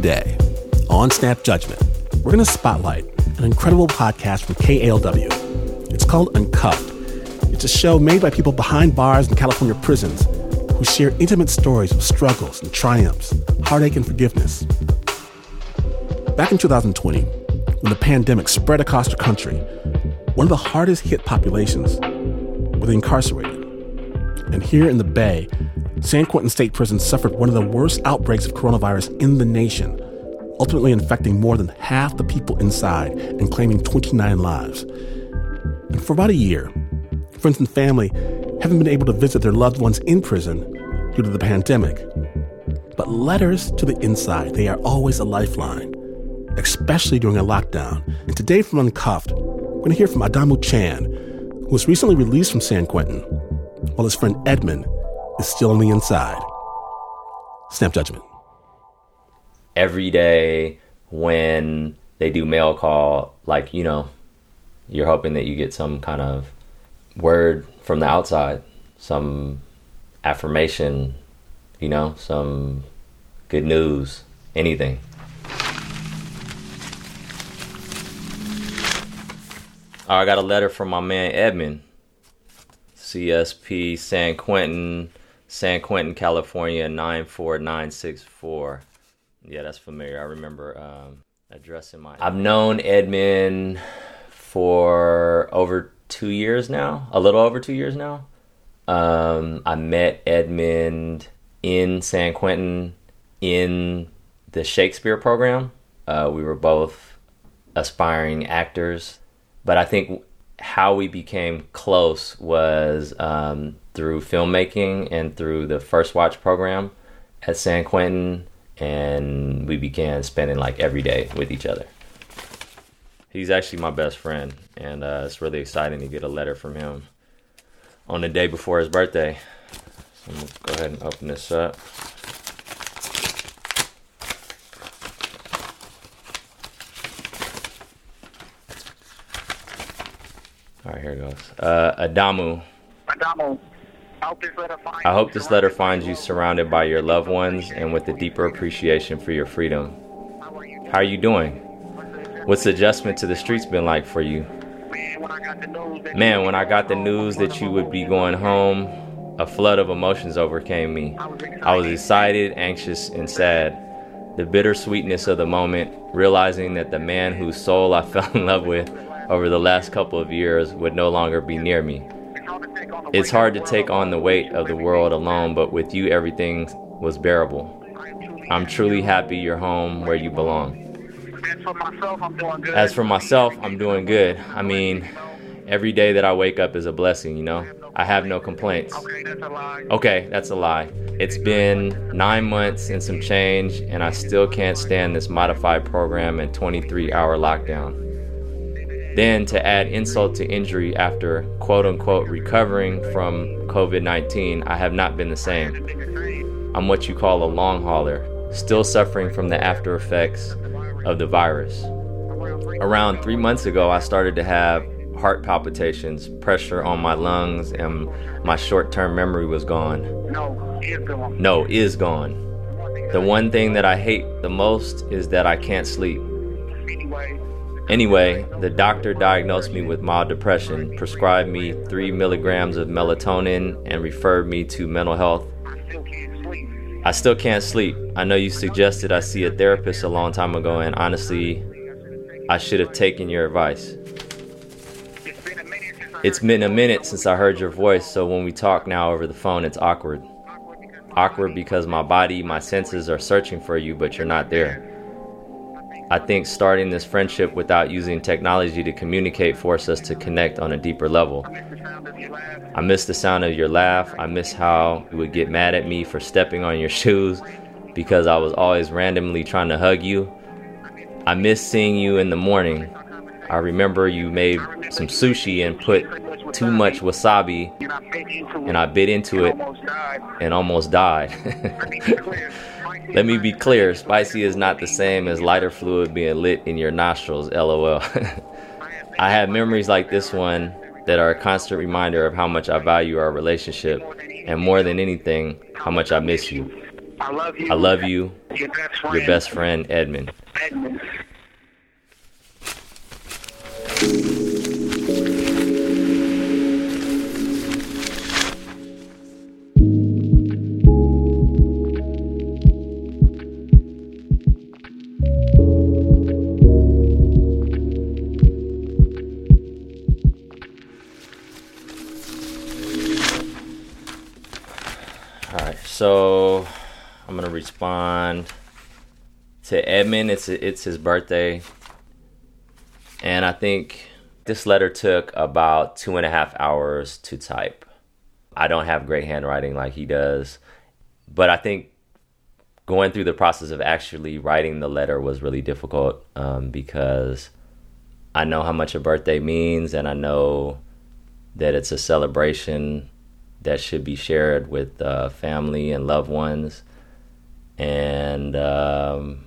Today, on Snap Judgment, we're going to spotlight an incredible podcast from KALW. It's called Uncuffed. It's a show made by people behind bars in California prisons who share intimate stories of struggles and triumphs, heartache and forgiveness. Back in 2020, when the pandemic spread across the country, one of the hardest hit populations were the incarcerated. And here in the Bay, San Quentin State Prison suffered one of the worst outbreaks of coronavirus in the nation, ultimately infecting more than half the people inside and claiming 29 lives. And for about a year, friends and family haven't been able to visit their loved ones in prison due to the pandemic. But letters to the inside, they are always a lifeline, especially during a lockdown. And today from Uncuffed, we're going to hear from Adamu Chan, who was recently released from San Quentin, while his friend Edmond is still on the inside. Snap judgment. Every day when they do mail call, like, you know, you're hoping that you get some kind of word from the outside, some affirmation, you know, some good news, anything. I got a letter from my man Edmond, CSP San Quentin, San Quentin, California 94964. Yeah, that's familiar. I remember um, addressing my. I've known Edmond for over two years now, a little over two years now. Um, I met Edmond in San Quentin in the Shakespeare program. Uh, we were both aspiring actors, but I think how we became close was um, through filmmaking and through the First Watch program at San Quentin, and we began spending like every day with each other he's actually my best friend, and uh, it's really exciting to get a letter from him on the day before his birthday. So I'm gonna go ahead and open this up. All right, here it goes. Uh, Adamu. Adamu. I hope this letter finds, you surrounded by your loved ones and with a deeper appreciation for your freedom. How are you doing? What's the adjustment to the streets been like for you? Man, when I got the news that you would be going home, a flood of emotions overcame me. I was excited, anxious, and sad. The bittersweetness of the moment, realizing that the man whose soul I fell in love with over the last couple of years would no longer be near me. It's hard to take on the weight of the world alone, but with you, everything was bearable. I'm truly happy you're home where you belong. As for myself, I'm doing good. I mean, every day that I wake up is a blessing, you know? I have no complaints. Okay, that's a lie. It's been nine months and some change, and I still can't stand this modified program and 23 hour lockdown. Then, to add insult to injury after quote unquote recovering from COVID 19, I have not been the same. I'm what you call a long hauler, still suffering from the after effects of the virus. Around three months ago, I started to have heart palpitations, pressure on my lungs, and my short term memory was gone. No, is gone. No, is gone. The one thing that I hate the most is that I can't sleep. Anyway, the doctor diagnosed me with mild depression, prescribed me 3 milligrams of melatonin, and referred me to mental health I still can't sleep. I know you suggested I see a therapist a long time ago, and honestly, I should have taken your advice. It's been a minute since I heard your voice, so when we talk now over the phone, it's awkward. Awkward because my body, my senses are searching for you, but you're not there. I think starting this friendship without using technology to communicate forced us to connect on a deeper level. I miss the sound of your laugh. I miss how you would get mad at me for stepping on your shoes because I was always randomly trying to hug you. I miss seeing you in the morning. I remember you made some sushi and put too much wasabi and I bit into it and almost died. Let me be clear. Spicy is not the same as lighter fluid being lit in your nostrils, lol. I have memories like this one that are a constant reminder of how much I value our relationship and more than anything, how much I miss you. I love you. I love you, Your best friend. your best friend, Edmond. Edmond. So I'm gonna respond to Edmond. It's it's his birthday, and I think this letter took about two and a half hours to type. I don't have great handwriting like he does, but I think going through the process of actually writing the letter was really difficult um, because I know how much a birthday means, and I know that it's a celebration that should be shared with uh, family and loved ones. And, um,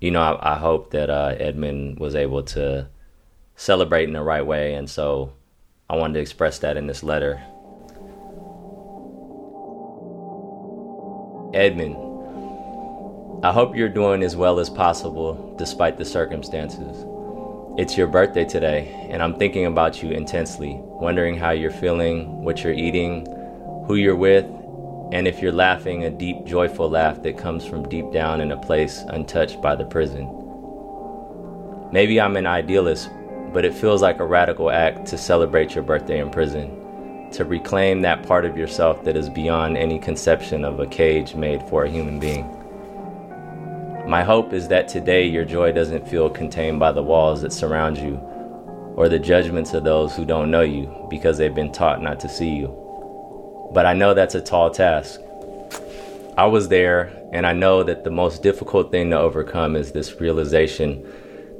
you know, I, I hope that uh, Edmond was able to celebrate in the right way. And so I wanted to express that in this letter. Edmond, I hope you're doing as well as possible despite the circumstances. It's your birthday today, and I'm thinking about you intensely, wondering how you're feeling, what you're eating, who you're with, and if you're laughing a deep, joyful laugh that comes from deep down in a place untouched by the prison. Maybe I'm an idealist, but it feels like a radical act to celebrate your birthday in prison, to reclaim that part of yourself that is beyond any conception of a cage made for a human being. My hope is that today your joy doesn't feel contained by the walls that surround you or the judgments of those who don't know you because they've been taught not to see you. But I know that's a tall task. I was there, and I know that the most difficult thing to overcome is this realization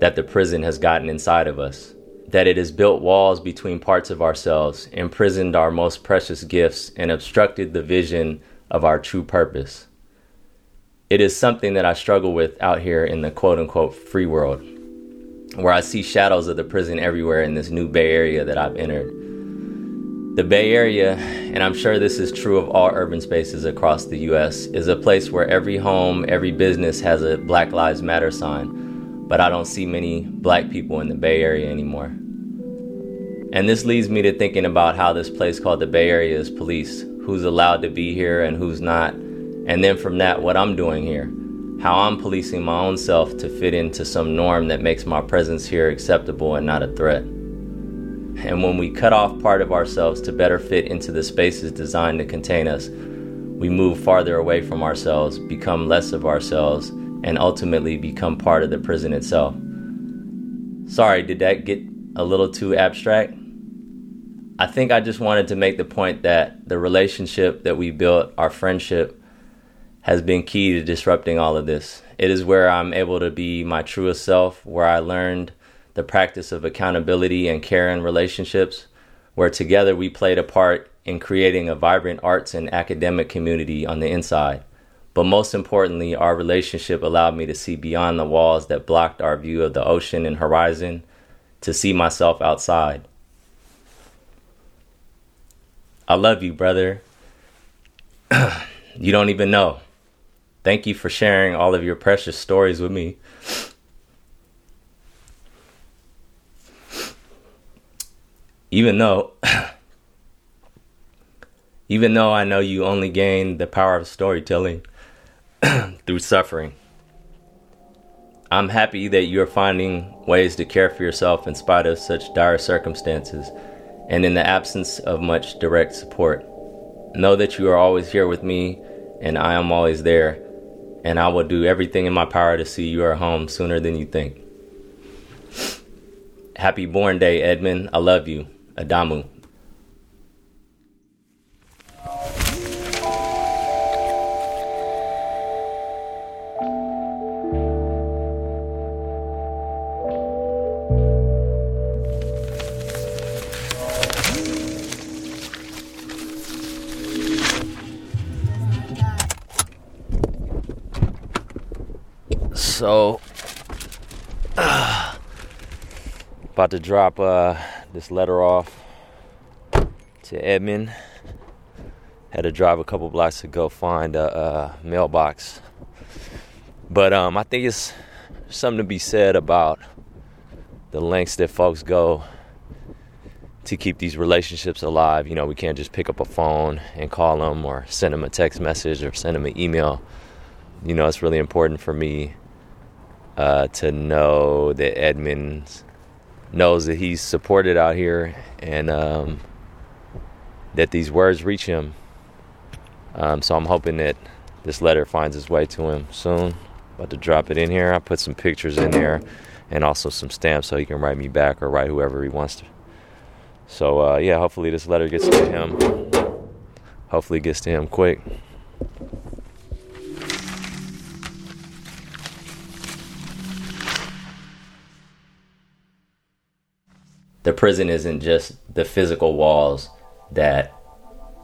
that the prison has gotten inside of us, that it has built walls between parts of ourselves, imprisoned our most precious gifts, and obstructed the vision of our true purpose it is something that I struggle with out here in the quote unquote free world, where I see shadows of the prison everywhere in this new Bay Area that I've entered. The Bay Area, and I'm sure this is true of all urban spaces across the US, is a place where every home, every business has a Black Lives Matter sign, but I don't see many black people in the Bay Area anymore. And this leads me to thinking about how this place called the Bay Area is policed who's allowed to be here and who's not and then from that, what I'm doing here, how I'm policing my own self to fit into some norm that makes my presence here acceptable and not a threat. And when we cut off part of ourselves to better fit into the spaces designed to contain us, we move farther away from ourselves, become less of ourselves, and ultimately become part of the prison itself. Sorry, did that get a little too abstract? I think I just wanted to make the point that the relationship that we built, our friendship, has been key to disrupting all of this. It is where I'm able to be my truest self, where I learned the practice of accountability and care in relationships, where together we played a part in creating a vibrant arts and academic community on the inside. But most importantly, our relationship allowed me to see beyond the walls that blocked our view of the ocean and horizon, to see myself outside. I love you, brother. you don't even know. Thank you for sharing all of your precious stories with me. Even though even though I know you only gain the power of storytelling through suffering. I'm happy that you're finding ways to care for yourself in spite of such dire circumstances and in the absence of much direct support. Know that you are always here with me and I am always there and I will do everything in my power to see you are home sooner than you think. Happy born day, Edmond. I love you. Adamu. So, uh, about to drop uh, this letter off to Edmond. had to drive a couple blocks to go find a, a mailbox. But um, I think it's something to be said about the lengths that folks go to keep these relationships alive. You know, we can't just pick up a phone and call them or send them a text message or send them an email. You know, it's really important for me uh, to know that Edmond knows that he's supported out here and um, that these words reach him. Um, so I'm hoping that this letter finds its way to him soon. About to drop it in here. I put some pictures in there and also some stamps so he can write me back or write whoever he wants to. So uh, yeah, hopefully this letter gets to him. Hopefully gets to him quick. The prison isn't just the physical walls that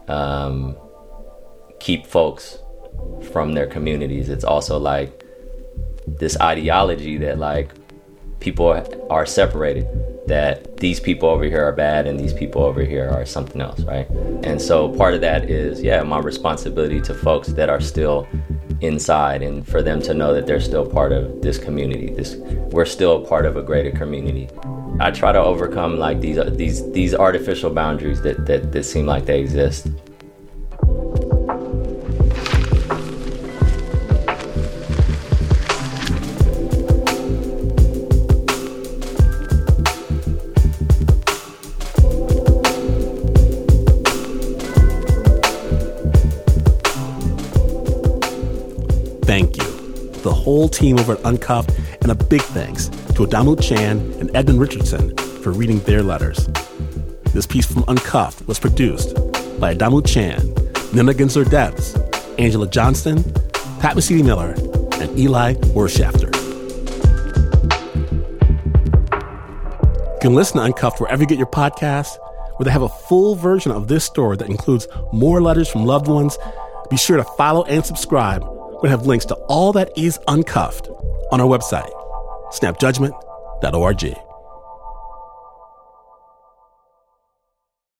um, keep folks from their communities. It's also like this ideology that like people are separated that these people over here are bad and these people over here are something else right and so part of that is yeah my responsibility to folks that are still inside and for them to know that they're still part of this community this we're still part of a greater community I try to overcome like these these these artificial boundaries that that, that seem like they exist. Whole team over at Uncuffed, and a big thanks to Adamu Chan and Edmond Richardson for reading their letters. This piece from Uncuffed was produced by Adamu Chan, Ninna Gaensler Debs, Angela Johnston, Pat Mesiti Miller, and Eli Wirtschafter. You can listen to Uncuffed wherever you get your podcasts, where they have a full version of this story that includes more letters from loved ones. Be sure to follow and subscribe. We have links to all that is uncuffed on our website snapjudgment.org.